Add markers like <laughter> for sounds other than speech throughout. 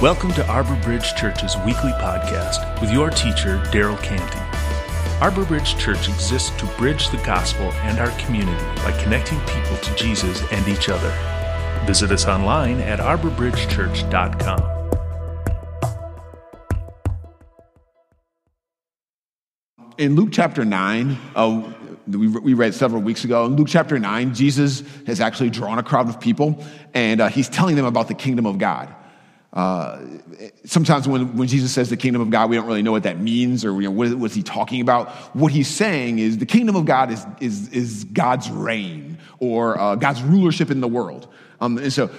Welcome to Arbor Bridge Church's weekly podcast with your teacher, Daryl Canty. Arbor Bridge Church exists to bridge the gospel and our community by connecting people to Jesus and each other. Visit us online at arborbridgechurch.com. in Luke chapter 9, uh, we, read several weeks ago, in Luke chapter 9, Jesus has actually drawn a crowd of people and uh, he's telling them about the kingdom of God. Uh, sometimes when, when Jesus says the kingdom of God, we don't really know what that means or you know, what, what's he talking about. What he's saying is the kingdom of God is, is, is God's reign or uh, God's rulership in the world. Um, and so,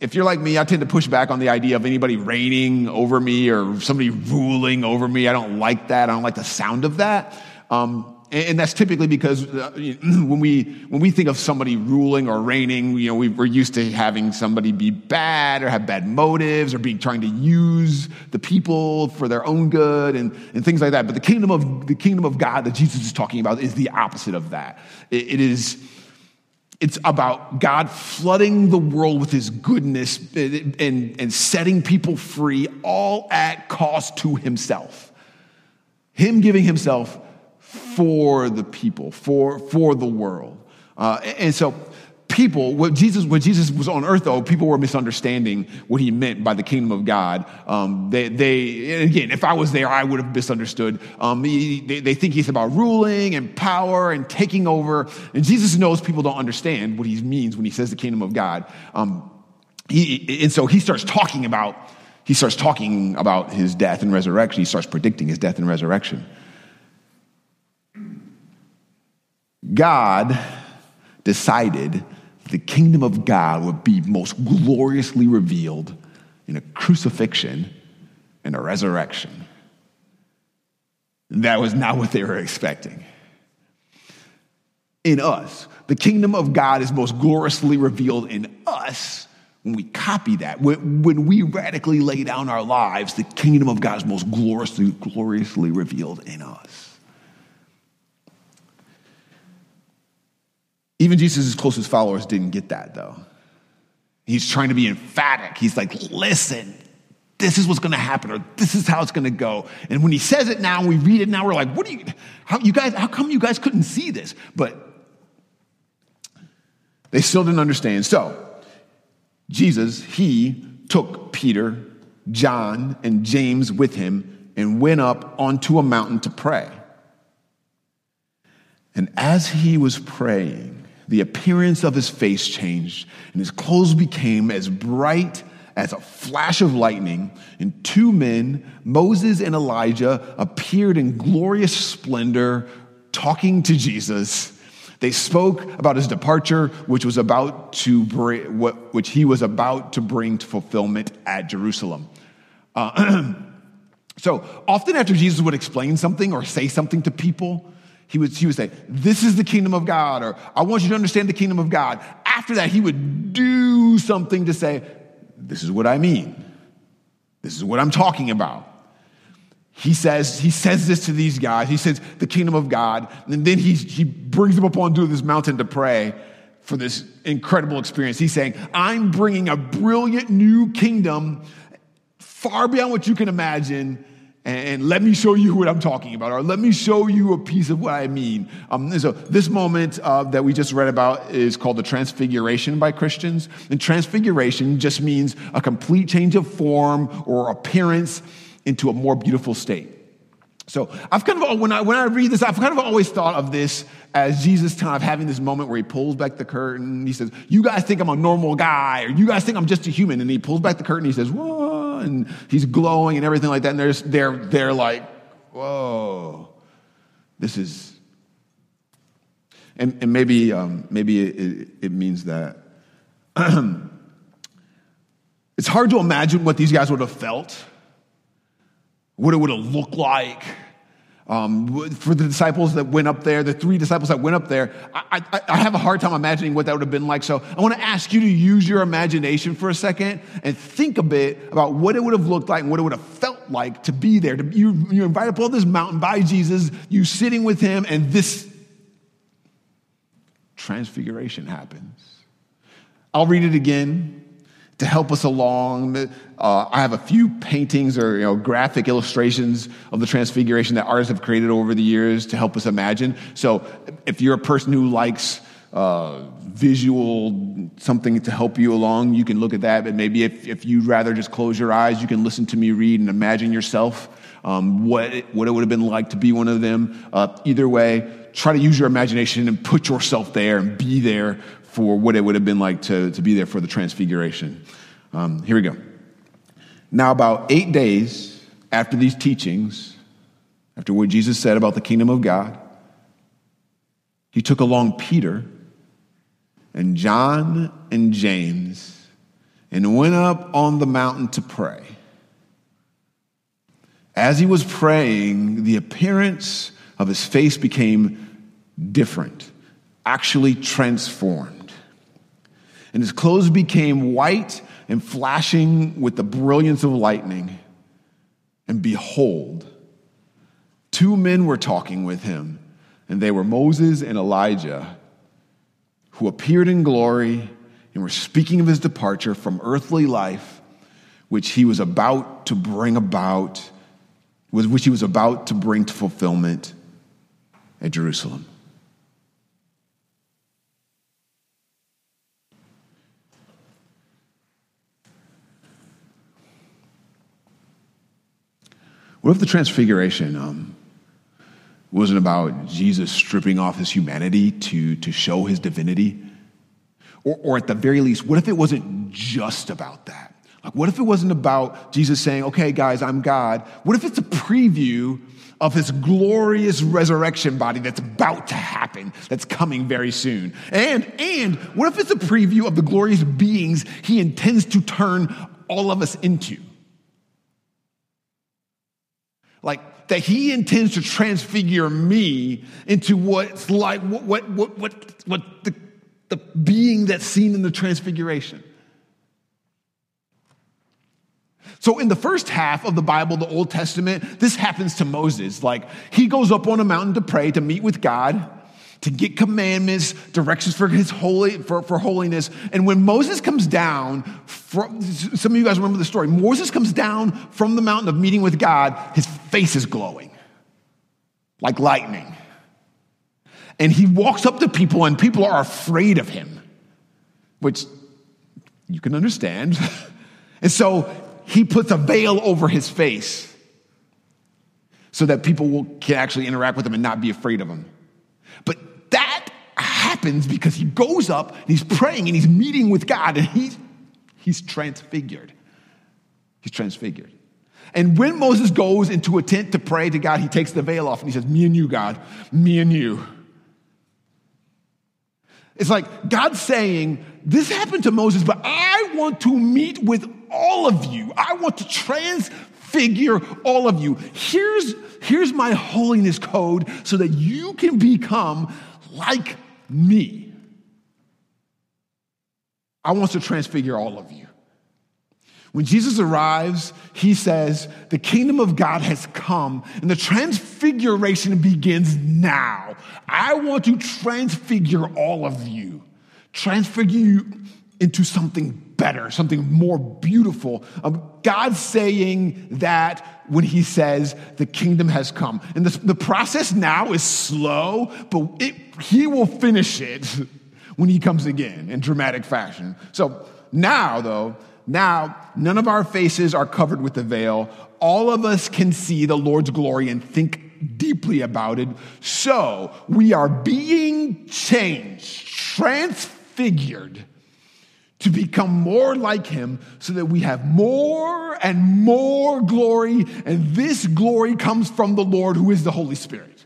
if you're like me, I tend to push back on the idea of anybody reigning over me or somebody ruling over me. I don't like that. I don't like the sound of that. Um, and that's typically because uh, <clears throat> when we when we think of somebody ruling or reigning, you know, we, are used to having somebody be bad or have bad motives or being trying to use the people for their own good and, and things like that. But the kingdom of the kingdom of God that Jesus is talking about is the opposite of that. it, it is it's about God flooding the world with his goodness and, and, and setting people free, all at cost to himself. Him giving himself for the people, for, for the world. Uh, and so people, what Jesus, when Jesus was on earth, though, people were misunderstanding what he meant by the kingdom of God. Um, they, they, again, if I was there, I would have misunderstood. Um, he, they, they, think he's about ruling and power and taking over. And Jesus knows people don't understand what he means when he says the kingdom of God. Um, he, and so he starts talking about, he starts talking about his death and resurrection. He starts predicting his death and resurrection. God decided the kingdom of God would be most gloriously revealed in a crucifixion and a resurrection. That was not what they were expecting. In us, the kingdom of God is most gloriously revealed in us when we copy that. When, when we radically lay down our lives, the kingdom of God is most gloriously, gloriously revealed in us. Even Jesus' closest followers didn't get that, though. He's trying to be emphatic. He's like, listen, this is what's going to happen, or this is how it's going to go. And when he says it now, and we read it now, we're like, what do you, how, you guys, how come you guys couldn't see this? But they still didn't understand. So, Jesus, he took Peter, John, and James with him and went up onto a mountain to pray. And as he was praying, the appearance of his face changed, and his clothes became as bright as a flash of lightning. And two men, Moses and Elijah, appeared in glorious splendor, talking to Jesus. They spoke about his departure, which was about to bring, which he was about to bring to fulfillment at Jerusalem. Uh, <clears throat> so often, after Jesus would explain something or say something to people, he would, he would say, This is the kingdom of God, or I want you to understand the kingdom of God. After that, he would do something to say, This is what I mean. This is what I'm talking about. He says, he says this to these guys. He says, the kingdom of God. And then he, he brings them up onto this mountain to pray for this incredible experience. He's saying, I'm bringing a brilliant new kingdom far beyond what you can imagine and let me show you what I'm talking about, or let me show you a piece of what I mean. Um, so this moment uh, that we just read about is called the Transfiguration by Christians. And Transfiguration just means a complete change of form or appearance into a more beautiful state. So I've kind of when I when I read this, I've kind of always thought of this as Jesus kind of having this moment where he pulls back the curtain. He says, "You guys think I'm a normal guy, or you guys think I'm just a human," and he pulls back the curtain. He says, "Whoa," and he's glowing and everything like that. And they're they're they're like, "Whoa, this is." And, and maybe um, maybe it, it means that <clears throat> it's hard to imagine what these guys would have felt what it would have looked like. Um, for the disciples that went up there, the three disciples that went up there, I, I, I, have a hard time imagining what that would have been like. So I want to ask you to use your imagination for a second and think a bit about what it would have looked like and what it would have felt like to be there. To, you, you're invited up on this mountain by Jesus, you sitting with him, and this transfiguration happens. I'll read it again. To help us along. Uh, I have a few paintings or you know, graphic illustrations of the transfiguration that artists have created over the years to help us imagine. So if you're a person who likes uh, visual something to help you along, you can look at that. But maybe if, if you'd rather just close your eyes, you can listen to me read and imagine yourself um, what, it, what it would have been like to be one of them. Uh, either way, try to use your imagination and put yourself there and be there for what it would have been like to, to be there for the transfiguration. Um, here we go. Now, about eight days after these teachings, after what Jesus said about the kingdom of God, he took along Peter and John and James and went up on the mountain to pray. As he was praying, the appearance of his face became different, actually transformed and his clothes became white and flashing with the brilliance of lightning. And behold, two men were talking with him, and they were Moses and Elijah, who appeared in glory and were speaking of his departure from earthly life, which he was about to bring about, which he was about to bring to fulfillment at Jerusalem. What if the transfiguration um, wasn't about Jesus stripping off his humanity to, to show his divinity? Or, or at the very least, what if it wasn't just about that? Like, what if it wasn't about Jesus saying, okay, guys, I'm God? What if it's a preview of his glorious resurrection body that's about to happen, that's coming very soon? And, and what if it's a preview of the glorious beings he intends to turn all of us into? Like that he intends to transfigure me into what's like what what what what, what the, the being that's seen in the transfiguration so in the first half of the bible the old testament this happens to moses like he goes up on a mountain to pray to meet with god to get commandments, directions for his holy for, for holiness. And when Moses comes down from some of you guys remember the story. Moses comes down from the mountain of meeting with God, his face is glowing like lightning. And he walks up to people, and people are afraid of him, which you can understand. <laughs> and so he puts a veil over his face so that people will, can actually interact with him and not be afraid of him. But that happens because he goes up and he's praying and he's meeting with God and he's, he's transfigured. He's transfigured. And when Moses goes into a tent to pray to God, he takes the veil off and he says, Me and you, God, me and you. It's like God saying, This happened to Moses, but I want to meet with all of you. I want to transfigure all of you. Here's, here's my holiness code so that you can become like me. I want to transfigure all of you. When Jesus arrives, he says, The kingdom of God has come, and the transfiguration begins now. I want to transfigure all of you, transfigure you into something better, something more beautiful. Um, God saying that when he says the kingdom has come. And the, the process now is slow, but it, he will finish it <laughs> when he comes again in dramatic fashion. So now, though, now none of our faces are covered with the veil. All of us can see the Lord's glory and think deeply about it. So we are being changed, transfigured to become more like him so that we have more and more glory. And this glory comes from the Lord who is the Holy Spirit.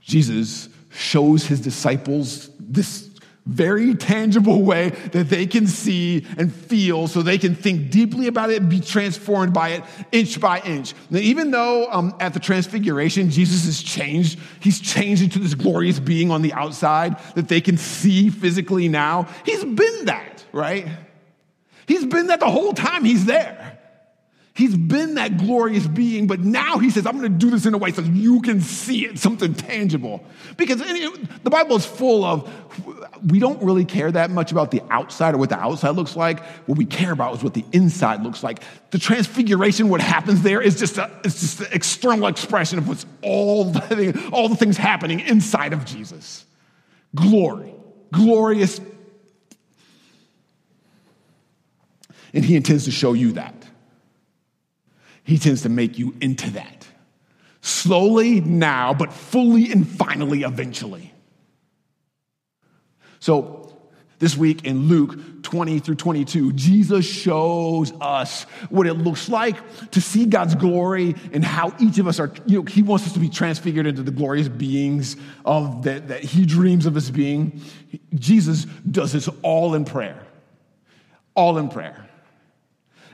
Jesus shows his disciples this very tangible way that they can see and feel so they can think deeply about it be transformed by it inch by inch. Now, even though um, at the transfiguration, Jesus is changed, he's changed into this glorious being on the outside that they can see physically now. He's been that, right? He's been that the whole time he's there. He's been that glorious being, but now he says, I'm going to do this in a way so you can see it, something tangible. Because the Bible is full of, we don't really care that much about the outside or what the outside looks like. What we care about is what the inside looks like. The transfiguration, what happens there is just, a, it's just an external expression of what's all <laughs> the, all the things happening inside of Jesus. Glory, glorious. And he intends to show you that. He tends to make you into that. Slowly now, but fully and finally eventually. So, this week in Luke 20 through 22, Jesus shows us what it looks like to see God's glory and how each of us are, you know, He wants us to be transfigured into the glorious beings of that, that He dreams of us being. Jesus does this all in prayer. All in prayer.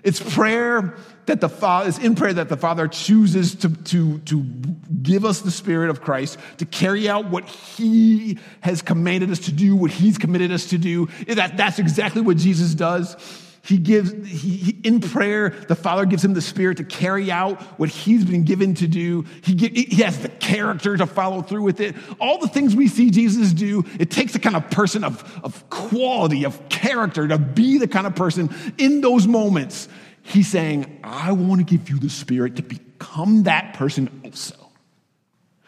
It's prayer that the Father, it's in prayer that the Father chooses to, to, to give us the Spirit of Christ, to carry out what He has commanded us to do, what He's committed us to do. That, that's exactly what Jesus does. He gives, he, he, in prayer, the Father gives him the Spirit to carry out what he's been given to do. He, get, he has the character to follow through with it. All the things we see Jesus do, it takes a kind of person of, of quality, of character to be the kind of person in those moments He's saying, I want to give you the Spirit to become that person also.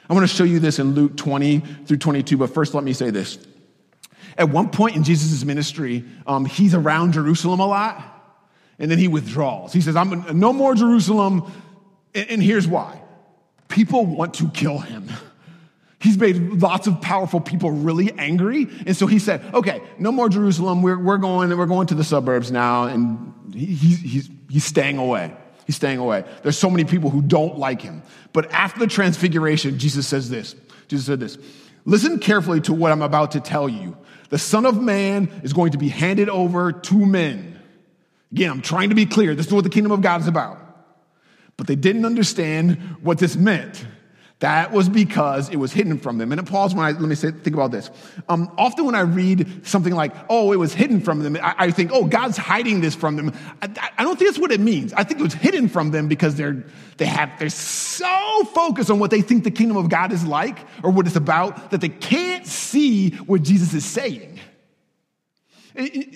I want to show you this in Luke 20 through 22, but first let me say this. At one point in Jesus' ministry, um, he's around Jerusalem a lot, and then he withdraws. He says, I'm no more Jerusalem, and here's why. People want to kill him. <laughs> He's made lots of powerful people really angry. And so he said, okay, no more Jerusalem. We're, we're, going, we're going to the suburbs now. And he, he's, he's staying away. He's staying away. There's so many people who don't like him. But after the transfiguration, Jesus says this. Jesus said this. Listen carefully to what I'm about to tell you. The Son of Man is going to be handed over to men. Again, I'm trying to be clear. This is what the kingdom of God is about. But they didn't understand what this meant. That was because it was hidden from them. And it pause when I, let me say, think about this. Um, often when I read something like, oh, it was hidden from them, I, I think, oh, God's hiding this from them. I, I, don't think that's what it means. I think it was hidden from them because they're, they have, they're so focused on what they think the kingdom of God is like or what it's about that they can't see what Jesus is saying.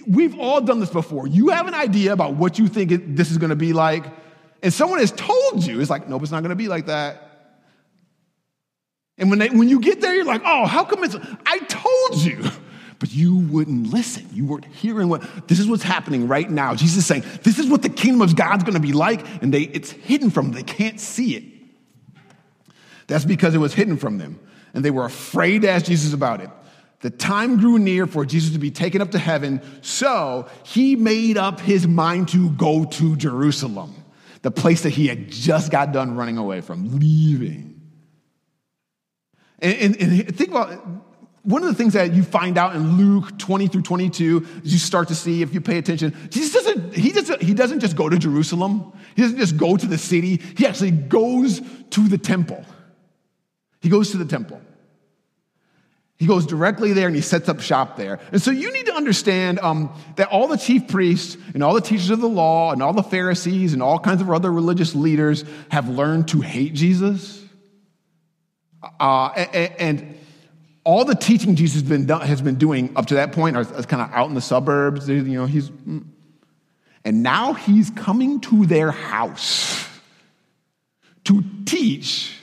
We've all done this before. You have an idea about what you think this is going to be like, and someone has told you, it's like, nope, it's not going to be like that. And when, they, when you get there, you're like, oh, how come it's, I told you. But you wouldn't listen. You weren't hearing what, this is what's happening right now. Jesus is saying, this is what the kingdom of God's going to be like, and they, it's hidden from them. They can't see it. That's because it was hidden from them, and they were afraid to ask Jesus about it. The time grew near for Jesus to be taken up to heaven, so he made up his mind to go to Jerusalem, the place that he had just got done running away from, leaving. And, and, and, think about one of the things that you find out in Luke 20 through 22 is you start to see, if you pay attention, Jesus doesn't, he doesn't, he doesn't just go to Jerusalem. He doesn't just go to the city. He actually goes to the temple. He goes to the temple. He goes directly there and he sets up shop there. And so you need to understand um, that all the chief priests and all the teachers of the law and all the Pharisees and all kinds of other religious leaders have learned to hate Jesus uh, and, and, all the teaching Jesus has been, done, has been doing up to that point is, kind of out in the suburbs. You know, he's, mm. and now he's coming to their house to teach.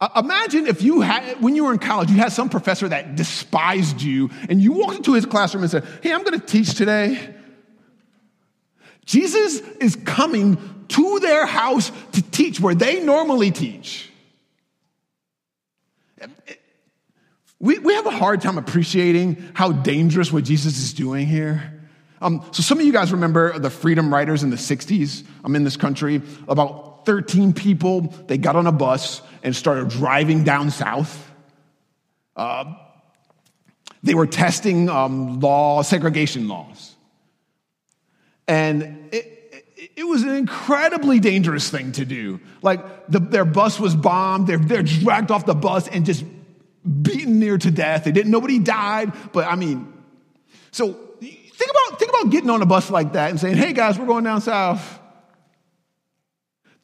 Uh, imagine if you had, when you were in college, you had some professor that despised you, and you walked into his classroom and said, Hey, I'm going to teach today. Jesus is coming to their house to teach where they normally teach. We, we have a hard time appreciating how dangerous what Jesus is doing here. Um, so, some of you guys remember the Freedom Riders in the 60s. I'm in this country. About 13 people, they got on a bus and started driving down south. Uh, they were testing um, law, segregation laws. And it, it was an incredibly dangerous thing to do. Like the, their bus was bombed, they're, they're dragged off the bus and just beaten near to death. They didn't, nobody died, but I mean, so think about, think about getting on a bus like that and saying, hey guys, we're going down south.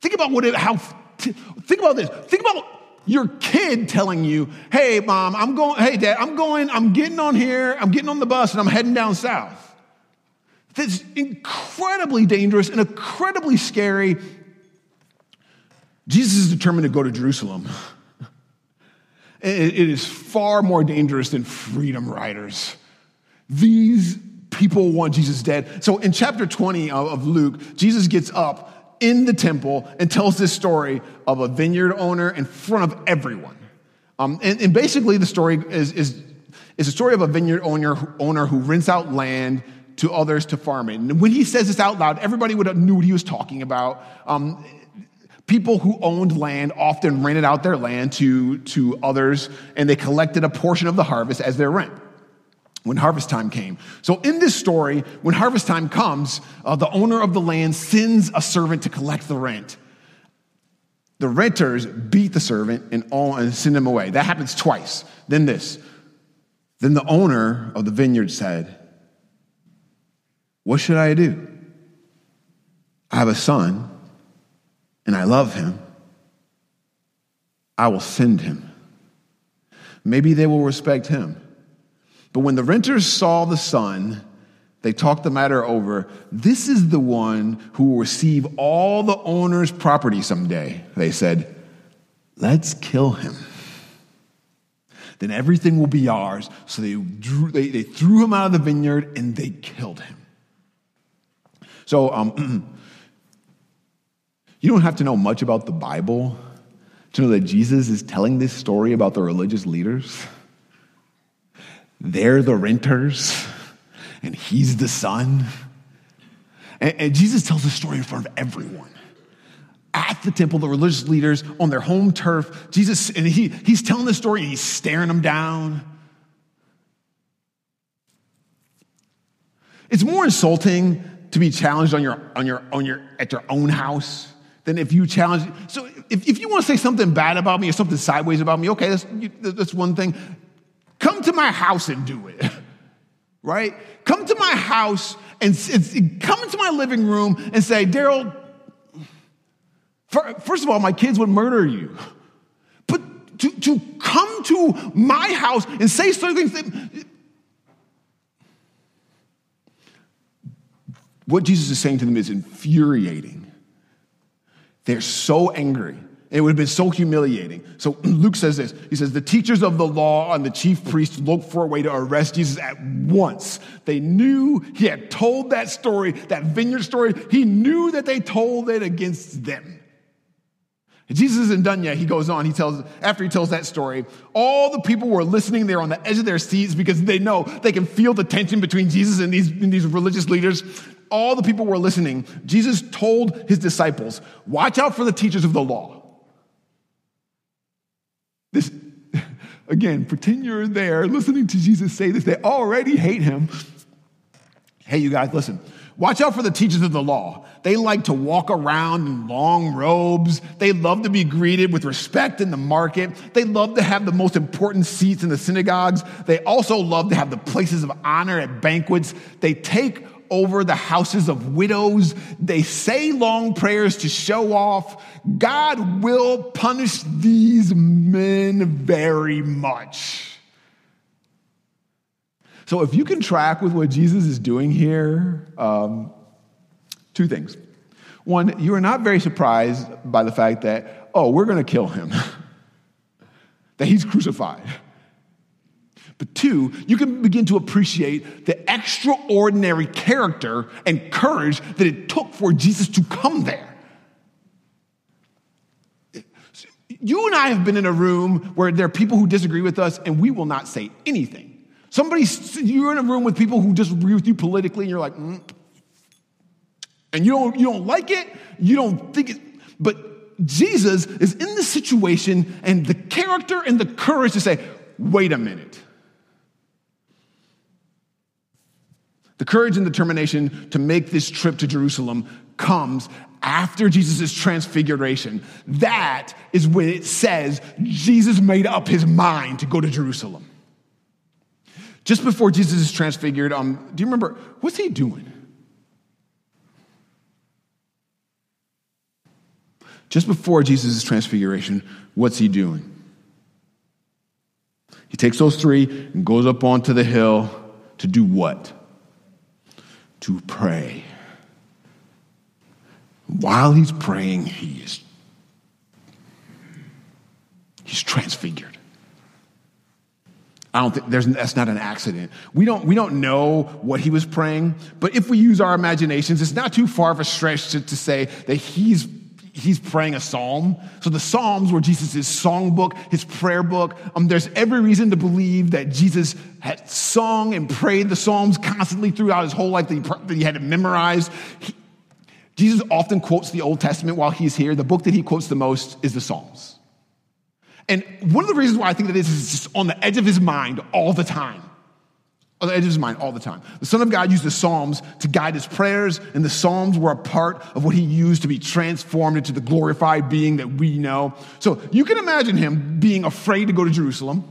Think about what it, how, think about this. Think about your kid telling you, hey mom, I'm going, hey dad, I'm going, I'm getting on here, I'm getting on the bus and I'm heading down south. That's incredibly dangerous and incredibly scary. Jesus is determined to go to Jerusalem. <laughs> It is far more dangerous than freedom riders. These people want Jesus dead. So in chapter 20 of Luke, Jesus gets up in the temple and tells this story of a vineyard owner in front of everyone. Um, and, and, basically, the story is, is, is a story of a vineyard owner, owner who rents out land to others to farm it. And when he says this out loud, everybody would have knew what he was talking about. Um, people who owned land often rented out their land to, to others, and they collected a portion of the harvest as their rent when harvest time came. So, in this story, when harvest time comes, uh, the owner of the land sends a servant to collect the rent. The renters beat the servant and, and send him away. That happens twice. Then this. Then the owner of the vineyard said, What should I do? I have a son, and I love him. I will send him. Maybe they will respect him. But when the renters saw the son, they talked the matter over. This is the one who will receive all the owner's property someday. They said, Let's kill him. Then everything will be ours. So they, drew, they, they threw him out of the vineyard and they killed him. So, um, <clears throat> you don't have to know much about the Bible to know that Jesus is telling this story about the religious leaders. They're the renters, and he's the son. And, and Jesus tells the story in front of everyone. At the temple, the religious leaders on their home turf, Jesus, and he, he's telling the story and he's staring them down. It's more insulting to be challenged on your, on your, on your, at your own house than if you challenge. So if, if you want to say something bad about me or something sideways about me, okay, that's, that's one thing. Come to my house and do it, <laughs> right? Come to my house and, and come into my living room and say, Daryl, first of all, my kids would murder you. But to, to come to my house and say certain things, what Jesus is saying to them is infuriating. They're so angry. It would have been so humiliating. So <clears throat> Luke says this. He says, The teachers of the law and the chief priests looked for a way to arrest Jesus at once. They knew he had told that story, that vineyard story. He knew that they told it against them. Jesus isn't done yet. He goes on. He tells, after he tells that story, all the people were listening. They're on the edge of their seats because they know they can feel the tension between Jesus and these, and these religious leaders. All the people were listening. Jesus told his disciples, watch out for the teachers of the law. This, <laughs> again, pretend you're there listening to Jesus say this. They already hate him. Hey, you guys, listen. Watch out for the teachers of the law. They like to walk around in long robes. They love to be greeted with respect in the market. They love to have the most important seats in the synagogues. They also love to have the places of honor at banquets. They take over the houses of widows. They say long prayers to show off. God will punish these men very much. So, if you can track with what Jesus is doing here, um, two things. One, you are not very surprised by the fact that, oh, we're going to kill him, <laughs> that he's crucified. But two, you can begin to appreciate the extraordinary character and courage that it took for Jesus to come there. You and I have been in a room where there are people who disagree with us and we will not say anything. Somebody, you're in a room with people who disagree with you politically and you're like, mm. and you don't, you don't like it, you don't think it, but Jesus is in the situation and the character and the courage to say, wait a minute. The courage and determination to make this trip to Jerusalem comes after Jesus' transfiguration. That is when it says Jesus made up his mind to go to Jerusalem. Just before Jesus is transfigured, um, do you remember, what's he doing? Just before Jesus' transfiguration, what's he doing? He takes those three and goes up onto the hill to do what? To pray. While he's praying, he is he's transfigured. I don't think there's, that's not an accident. We don't, we don't know what he was praying, but if we use our imaginations, it's not too far of a stretch to, to say that he's he's praying a psalm. So the Psalms were Jesus' songbook, his prayer book. Um, there's every reason to believe that Jesus had sung and prayed the Psalms constantly throughout his whole life that he, that he had it memorized. He, Jesus often quotes the Old Testament while he's here. The book that he quotes the most is the Psalms. And one of the reasons why I think that is, is just on the edge of his mind all the time Oh, on the edge of his mind all the time. The Son of God used the Psalms to guide his prayers, and the Psalms were a part of what he used to be transformed into the glorified being that we know. So you can imagine him being afraid to go to Jerusalem.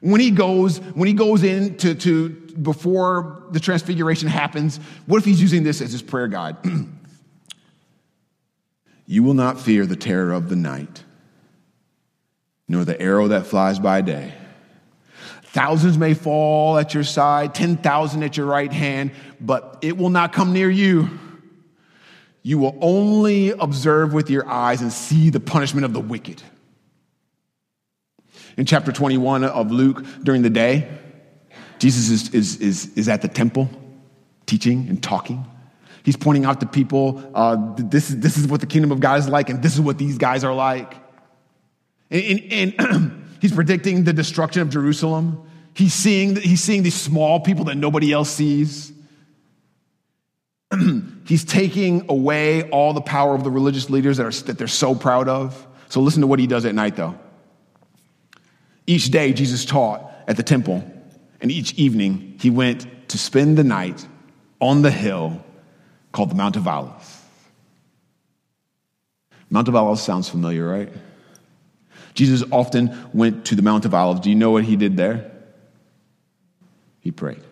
When he goes, when he goes in to, to before the transfiguration happens, what if he's using this as his prayer guide? <clears throat> you will not fear the terror of the night, nor the arrow that flies by day Thousands may fall at your side, 10,000 at your right hand, but it will not come near you. You will only observe with your eyes and see the punishment of the wicked. In chapter 21 of Luke, during the day, Jesus is, is, is, is at the temple teaching and talking. He's pointing out to people uh, this, this is what the kingdom of God is like, and this is what these guys are like. And, and, and <clears throat> He's predicting the destruction of Jerusalem. He's seeing, he's seeing these small people that nobody else sees. <clears throat> he's taking away all the power of the religious leaders that, are, that they're so proud of. So listen to what he does at night, though. Each day, Jesus taught at the temple, and each evening, he went to spend the night on the hill called the Mount of Olives. Mount of Olives sounds familiar, right? Jesus often went to the Mount of Olives. Do you know what he did there? He prayed.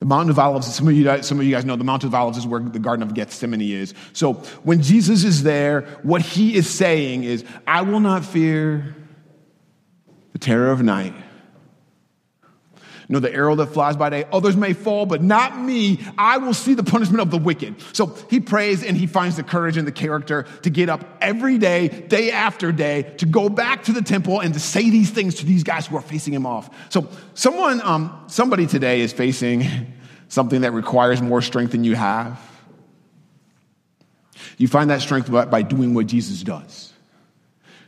The Mount of Olives, some of, you, some of you guys know, the Mount of Olives is where the Garden of Gethsemane is. So when Jesus is there, what he is saying is, I will not fear the terror of night know the arrow that flies by day. Others may fall, but not me. I will see the punishment of the wicked. So he prays and he finds the courage and the character to get up every day, day after day, to go back to the temple and to say these things to these guys who are facing him off. So someone, um, somebody today is facing <laughs> something that requires more strength than you have. You find that strength by doing what Jesus does.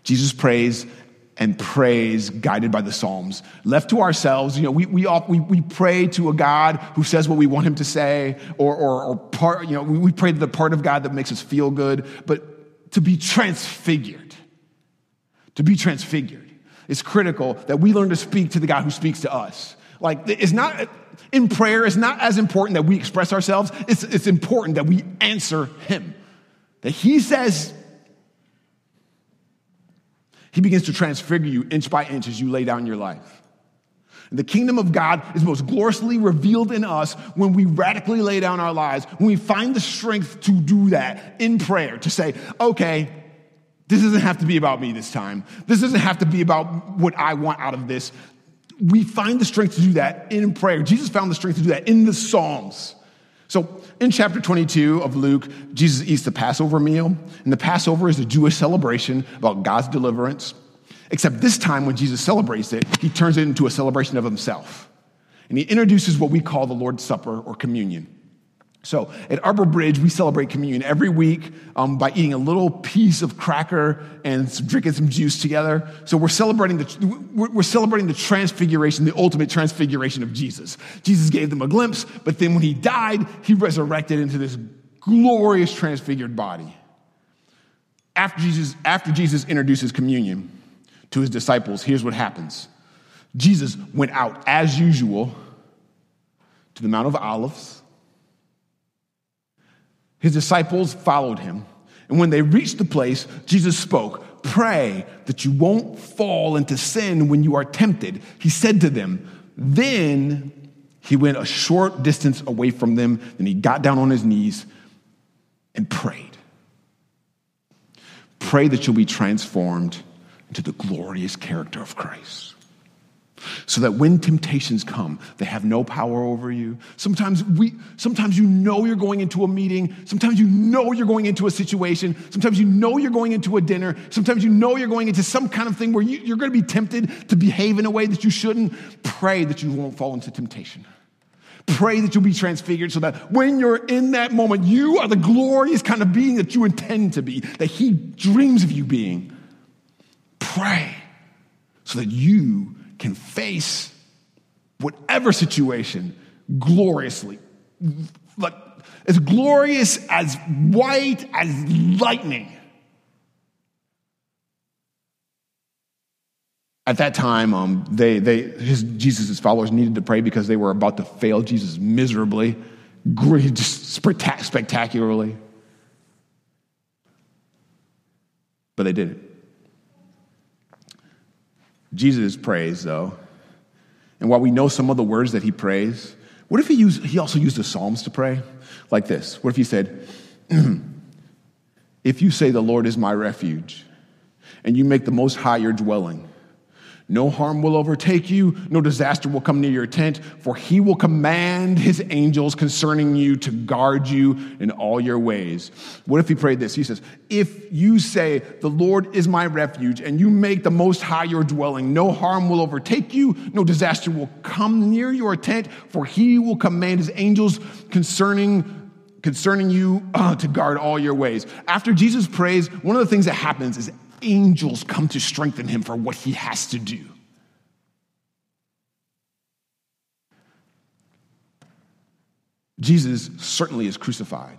Jesus prays and praise guided by the Psalms. Left to ourselves, you know, we, we, all, we, we pray to a God who says what we want him to say, or, or, or part, you know, we, we pray to the part of God that makes us feel good, but to be transfigured, to be transfigured, it's critical that we learn to speak to the God who speaks to us. Like, it's not, in prayer, it's not as important that we express ourselves, it's, it's important that we answer him. That he says, he begins to transfigure you inch by inch as you lay down your life. The kingdom of God is most gloriously revealed in us when we radically lay down our lives, when we find the strength to do that in prayer, to say, okay, this doesn't have to be about me this time. This doesn't have to be about what I want out of this. We find the strength to do that in prayer. Jesus found the strength to do that in the Psalms. So in chapter 22 of Luke, Jesus eats the Passover meal. And the Passover is a Jewish celebration about God's deliverance. Except this time, when Jesus celebrates it, he turns it into a celebration of himself. And he introduces what we call the Lord's Supper or communion. So at Arbor Bridge, we celebrate communion every week um, by eating a little piece of cracker and some, drinking some juice together. So we're celebrating the we're celebrating the transfiguration, the ultimate transfiguration of Jesus. Jesus gave them a glimpse, but then when he died, he resurrected into this glorious transfigured body. After Jesus, after Jesus introduces communion to his disciples, here's what happens. Jesus went out as usual to the Mount of Olives his disciples followed him. And when they reached the place, Jesus spoke pray that you won't fall into sin when you are tempted. He said to them, Then he went a short distance away from them, then he got down on his knees and prayed. Pray that you'll be transformed into the glorious character of Christ. So that when temptations come, they have no power over you. Sometimes we sometimes you know you're going into a meeting, sometimes you know you're going into a situation, sometimes you know you're going into a dinner, sometimes you know you're going into some kind of thing where you, you're going to be tempted to behave in a way that you shouldn't. Pray that you won't fall into temptation. Pray that you'll be transfigured so that when you're in that moment, you are the glorious kind of being that you intend to be, that He dreams of you being. Pray so that you can face whatever situation gloriously. Like, as glorious as white as lightning. At that time, um, they, they, his, Jesus' followers needed to pray because they were about to fail Jesus miserably, just spectacularly. But they did it. Jesus prays, though. And while we know some of the words that he prays, what if he, used, he also used the Psalms to pray? Like this. What if he said, <clears throat> If you say, The Lord is my refuge, and you make the Most High your dwelling, no harm will overtake you, no disaster will come near your tent, for he will command his angels concerning you to guard you in all your ways. What if he prayed this? He says, If you say, The Lord is my refuge, and you make the Most High your dwelling, no harm will overtake you, no disaster will come near your tent, for he will command his angels concerning concerning you uh, to guard all your ways. After Jesus prays, one of the things that happens is angels come to strengthen him for what he has to do. Jesus certainly is crucified.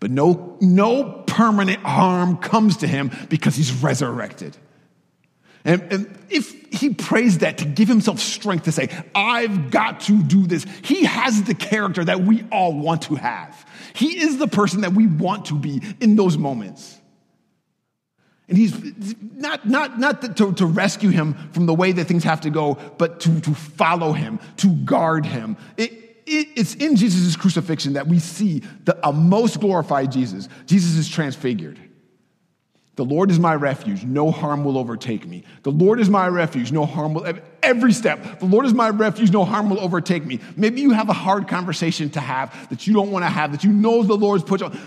But no, no permanent harm comes to him because he's resurrected. And, and, if he prays that to give himself strength to say, I've got to do this, he has the character that we all want to have. He is the person that we want to be in those moments. And he's not, not, not to, to rescue him from the way that things have to go, but to, to follow him, to guard him. It, it, it's in Jesus' crucifixion that we see the a most glorified Jesus. Jesus is transfigured. The Lord is my refuge, no harm will overtake me. The Lord is my refuge, no harm will, every step, the Lord is my refuge, no harm will overtake me. Maybe you have a hard conversation to have that you don't want to have, that you know the Lord's put on.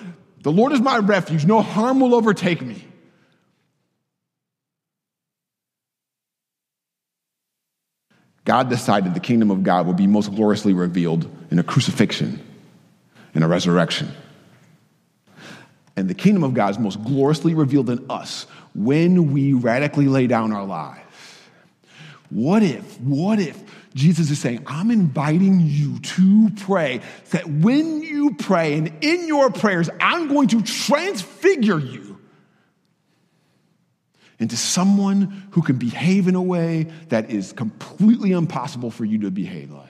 The Lord is my refuge, no harm will overtake me. God decided the kingdom of God would be most gloriously revealed in a crucifixion, in a resurrection. And the kingdom of God is most gloriously revealed in us when we radically lay down our lives. What if, what if Jesus is saying, I'm inviting you to pray that when you pray and in your prayers, I'm going to transfigure you into someone who can behave in a way that is completely impossible for you to behave like.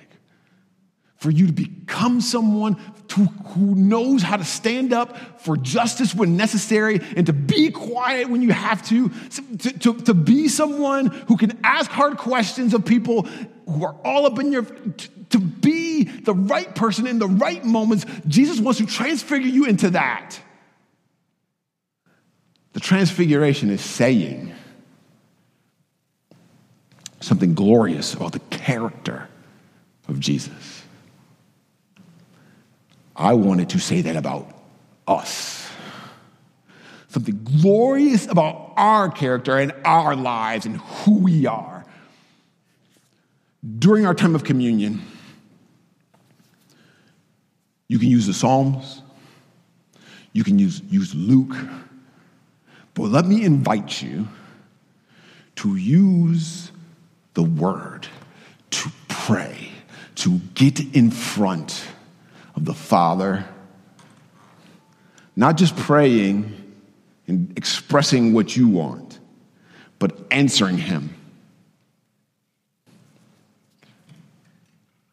For you to become someone to, who knows how to stand up for justice when necessary and to be quiet when you have to, to, to, to be someone who can ask hard questions of people who are all up in your, to, to be the right person in the right moments. Jesus wants to transfigure you into that. The transfiguration is saying something glorious about the character of Jesus. I wanted to say that about us. Something glorious about our character and our lives and who we are. During our time of communion, you can use the Psalms, you can use, use Luke but let me invite you to use the word to pray, to get in front of the Father. Not just praying and expressing what you want, but answering Him.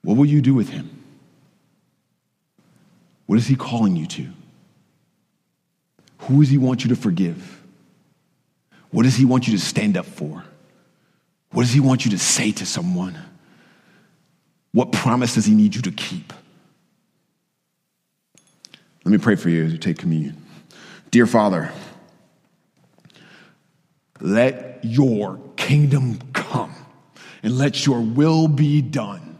What will you do with Him? What is He calling you to? Who does He want you to forgive? What does He want you to stand up for? What does He want you to say to someone? What promise does He need you to keep? Let me pray for you as you take communion. Dear Father, let your kingdom come and let your will be done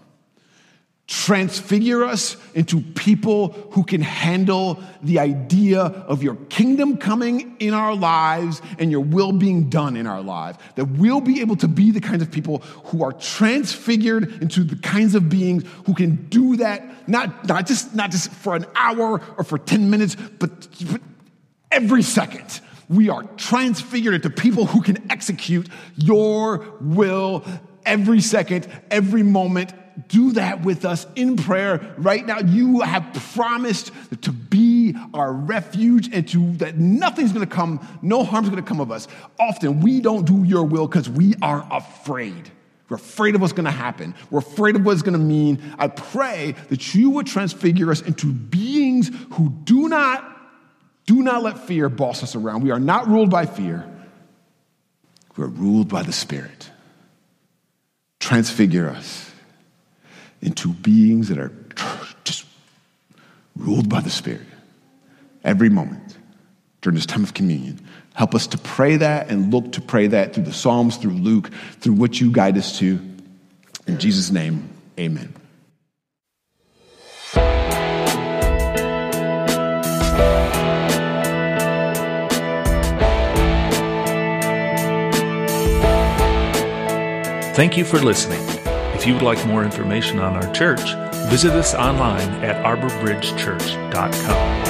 transfigure us into people who can handle the idea of your kingdom coming in our lives and your will being done in our lives. That we'll be able to be the kinds of people who are transfigured into the kinds of beings who can do that, not, not, just, not just for an hour or for 10 minutes, but, but every second. We are transfigured into people who can execute your will every second, every moment, do that with us in prayer right now. You have promised to be our refuge and to that nothing's going to come, no harm's going to come of us. Often we don't do your will because we are afraid. We're afraid of what's going to happen. We're afraid of what it's going to mean. I pray that you would transfigure us into beings who do not do not let fear boss us around. We are not ruled by fear. We're ruled by the Spirit. Transfigure us into beings that are just ruled by the Spirit every moment during this time of communion. Help us to pray that and look to pray that through the Psalms, through Luke, through what you guide us to. In Jesus' name, amen. Thank you for listening. If you would like more information on our church, visit us online at arborbridgechurch.com.